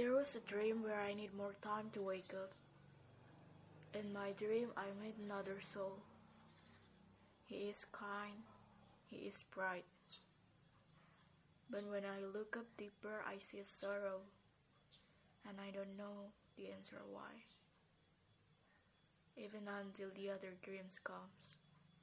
There was a dream where I need more time to wake up. In my dream, I met another soul. He is kind, he is bright. But when I look up deeper, I see a sorrow, and I don't know the answer why. Even until the other dreams comes.